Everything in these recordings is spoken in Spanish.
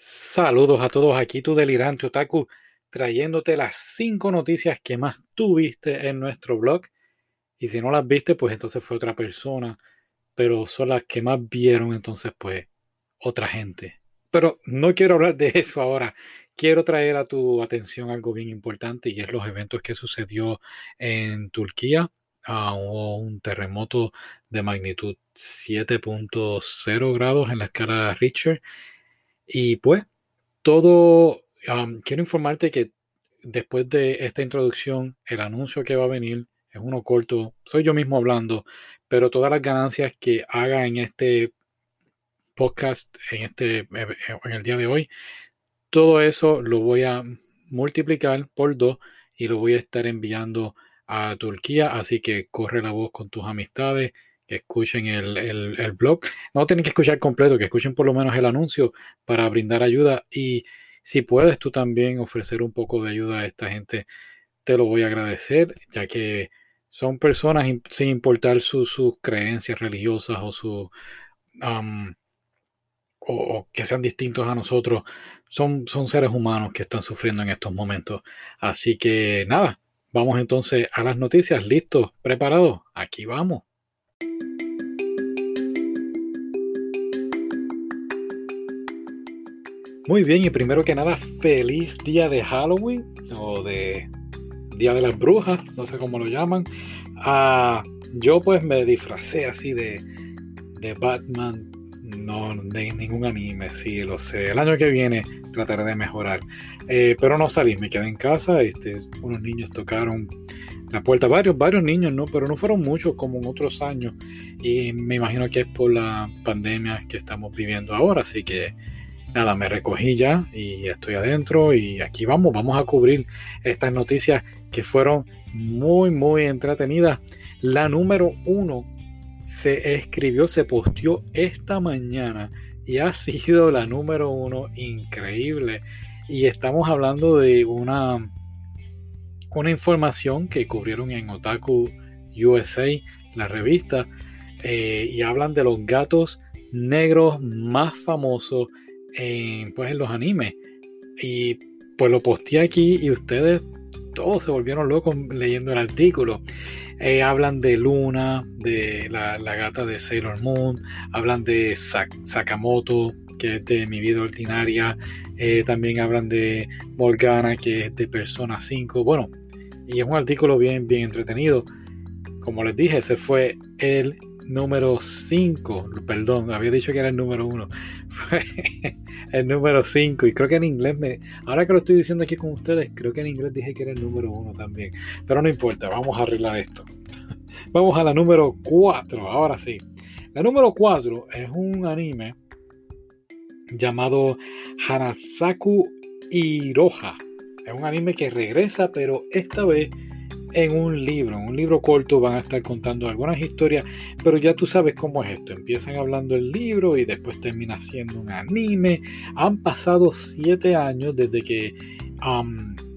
Saludos a todos, aquí tu delirante otaku, trayéndote las cinco noticias que más tuviste en nuestro blog. Y si no las viste, pues entonces fue otra persona, pero son las que más vieron, entonces pues otra gente. Pero no quiero hablar de eso ahora. Quiero traer a tu atención algo bien importante y es los eventos que sucedió en Turquía. Un terremoto de magnitud 7.0 grados en la escala Richter y pues, todo, quiero informarte que después de esta introducción, el anuncio que va a venir es uno corto, soy yo mismo hablando, pero todas las ganancias que haga en este podcast, en, este, eh, en el día de hoy, todo eso lo voy a multiplicar por dos y lo voy a estar enviando a Turquía, así que corre la voz con tus amistades que escuchen el, blog. No tienen que escuchar completo, que escuchen por lo menos el anuncio para brindar ayuda. Y si puedes tú también ofrecer un poco de ayuda a esta gente, te lo voy a agradecer, ya que son personas sin importar sus creencias religiosas o su o, que sean distintos a nosotros, son, son seres humanos que están sufriendo en estos momentos. Así que nada, vamos entonces a las noticias. ¿Listos? ¿Preparados? Aquí vamos. Muy bien, y primero que nada, feliz día de Halloween o de Día de las Brujas, no sé cómo lo llaman. Ah, yo pues me disfracé así de, de Batman, no de ningún anime, sí, lo sé. El año que viene trataré de mejorar. Eh, pero no salí, me quedé en casa, este, unos niños tocaron la puerta, varios, varios niños, ¿no? Pero no fueron muchos como en otros años. Y me imagino que es por la pandemia que estamos viviendo ahora, así que nada, me recogí ya y estoy adentro y aquí vamos, vamos a cubrir estas noticias que fueron muy, muy entretenidas. La número uno se escribió, se posteó esta mañana y ha sido la número uno increíble. Y estamos hablando de una, una información que cubrieron en Otaku USA, la revista, eh, y hablan de los gatos negros más famosos en, pues, en los animes. Y pues lo posteé aquí y ustedes todos se volvieron locos leyendo el artículo. Eh, hablan de Luna, de la, gata de Sailor Moon, hablan de Sakamoto, que es de mi vida ordinaria, eh, también hablan de Morgana, que es de Persona 5. Bueno, y es un artículo bien, bien entretenido. Como les dije, ese fue el número 5, perdón, había dicho que era el número 1, el número 5 y creo que en inglés me, ahora que lo estoy diciendo aquí con ustedes, creo que en inglés dije que era el número 1 también, pero no importa, vamos a arreglar esto. Vamos a la número 4, ahora sí. La número 4 es un anime llamado Hanasaku Iroha. Es un anime que regresa, pero esta vez en un libro, en un libro corto van a estar contando algunas historias, pero ya tú sabes cómo es esto, empiezan hablando el libro y después termina siendo un anime. Han pasado siete años desde que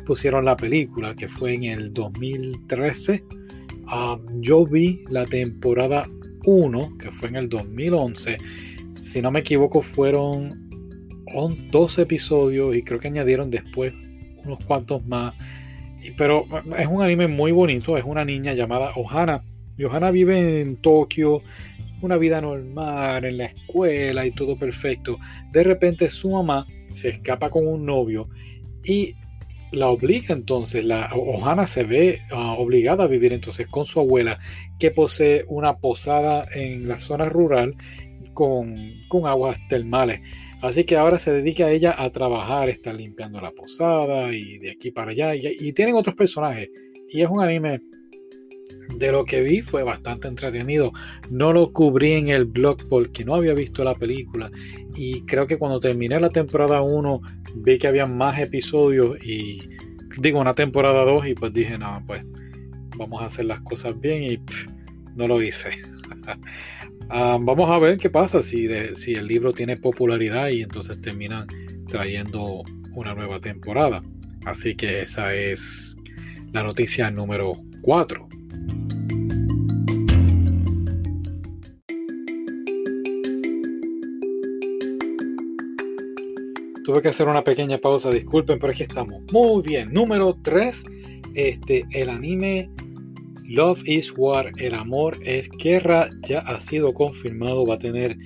pusieron la película, que fue en el 2013. Um, yo vi la temporada 1, que fue en el 2011. Si no me equivoco, fueron 12 episodios y creo que añadieron después unos cuantos más pero es un anime muy bonito, es una niña llamada Ohana. Y Ohana vive en Tokio, una vida normal, en la escuela y todo perfecto. De repente su mamá se escapa con un novio y la obliga entonces, la Ohana se ve ah, obligada a vivir entonces con su abuela que posee una posada en la zona rural con, con aguas termales. Así que ahora se dedica a ella a trabajar, está limpiando la posada y de aquí para allá. Y, tienen otros personajes. Y es un anime de lo que vi fue bastante entretenido. No lo cubrí en el blog porque no había visto la película. Y creo que cuando terminé la temporada 1 vi que había más episodios y digo una temporada 2 y pues dije, no, pues vamos a hacer las cosas bien y no lo hice. Ah, vamos a ver qué pasa si, si el libro tiene popularidad y entonces terminan trayendo una nueva temporada. Así que esa es la noticia número 4. Tuve que hacer una pequeña pausa, disculpen, pero aquí estamos. Muy bien, número 3, este, el anime Love is War, el amor es guerra, ya ha sido confirmado, va a tener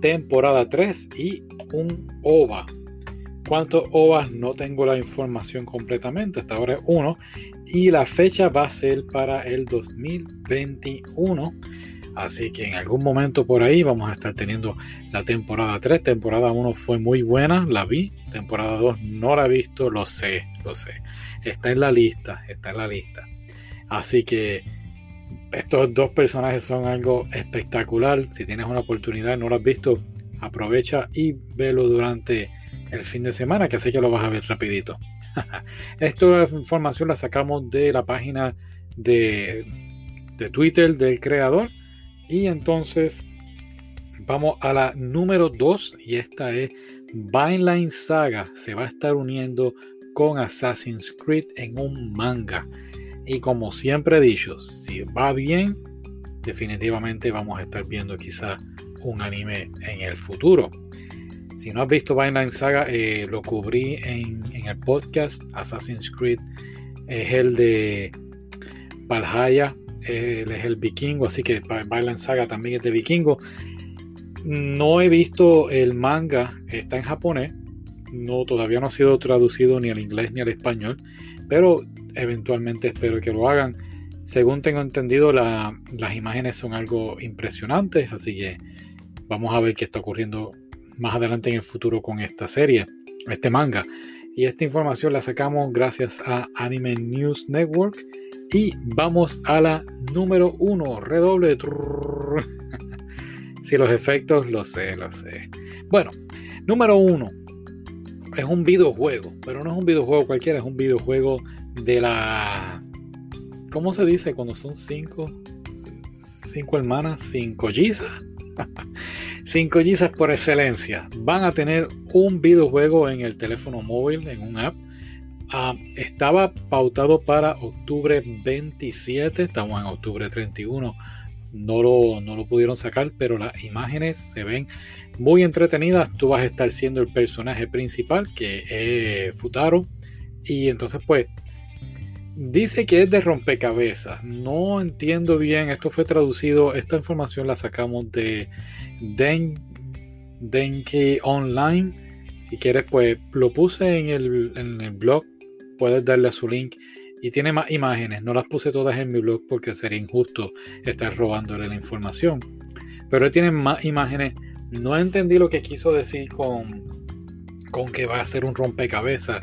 temporada 3 y un OVA. ¿Cuántos OVAs? No tengo la información completamente, hasta ahora es uno. Y la fecha va a ser para el 2021 Así que en algún momento por ahí vamos a estar teniendo la temporada 3. Temporada 1 fue muy buena, la vi. Temporada 2 no la he visto, lo sé, lo sé. Está en la lista, está en la lista. Así que estos dos personajes son algo espectacular. Si tienes una oportunidad, no lo has visto, aprovecha y velo durante el fin de semana, que sé que lo vas a ver rapidito. Esta información la sacamos de la página de, de Twitter del creador y entonces vamos a la número 2 y esta es Vineline Saga. Se va a estar uniendo con Assassin's Creed en un manga. Y como siempre he dicho, si va bien, definitivamente vamos a estar viendo quizá un anime en el futuro. Si no has visto Vineline Saga, eh, lo cubrí en, el podcast Assassin's Creed. Es el de Valhalla es el vikingo, así que Bailan Saga también es de vikingo. No he visto el manga, está en japonés, no, todavía no ha sido traducido ni al inglés ni al español, pero eventualmente espero que lo hagan. Según tengo entendido, las imágenes son algo impresionantes, así que vamos a ver qué está ocurriendo más adelante en el futuro con esta serie, este manga. Y esta información la sacamos gracias a Anime News Network y vamos a la número uno. Redoble. si los efectos, lo sé, lo sé. Bueno, número uno. Es un videojuego, pero no es un videojuego cualquiera, es un videojuego de la. ¿Cómo se dice cuando son cinco? Cinco hermanas, cinco gizas. cinco gizas por excelencia. Van a tener un videojuego en el teléfono móvil, en un app Ah, estaba pautado para octubre 27, estamos en octubre 31. No lo, no lo pudieron sacar, pero las imágenes se ven muy entretenidas. Tú vas a estar siendo el personaje principal, que es Futaro. Y entonces, pues, dice que es de rompecabezas. No entiendo bien. Esto fue traducido. Esta información la sacamos de Den, Denki Online. Si quieres, pues lo puse en el, en el blog puedes darle a su link y tiene más imágenes. No las puse todas en mi blog porque sería injusto estar robándole la información. Pero tiene más imágenes. No entendí lo que quiso decir con, con que va a ser un rompecabezas.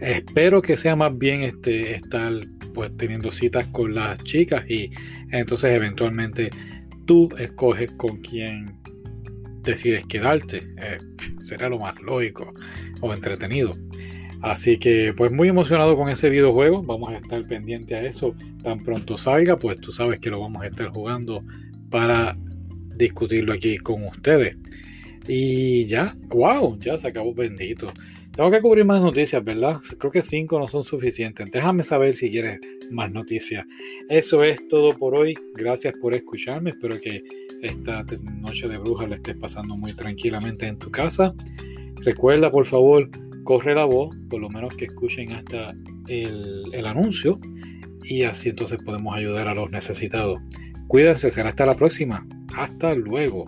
Espero que sea más bien este, estar pues teniendo citas con las chicas y entonces eventualmente tú escoges con quién decides quedarte. Eh, será lo más lógico o entretenido. Así que pues muy emocionado con ese videojuego, vamos a estar pendiente a eso. Tan pronto salga, pues tú sabes que lo vamos a estar jugando para discutirlo aquí con ustedes. Y ya, wow, ya se acabó bendito. Tengo que cubrir más noticias, ¿verdad? Creo que cinco no son suficientes. Déjame saber si quieres más noticias. Eso es todo por hoy. Gracias por escucharme. Espero que esta noche de brujas la estés pasando muy tranquilamente en tu casa. Recuerda, por favor, corre la voz, por lo menos que escuchen hasta el, anuncio y así entonces podemos ayudar a los necesitados. Cuídense, será hasta la próxima. Hasta luego.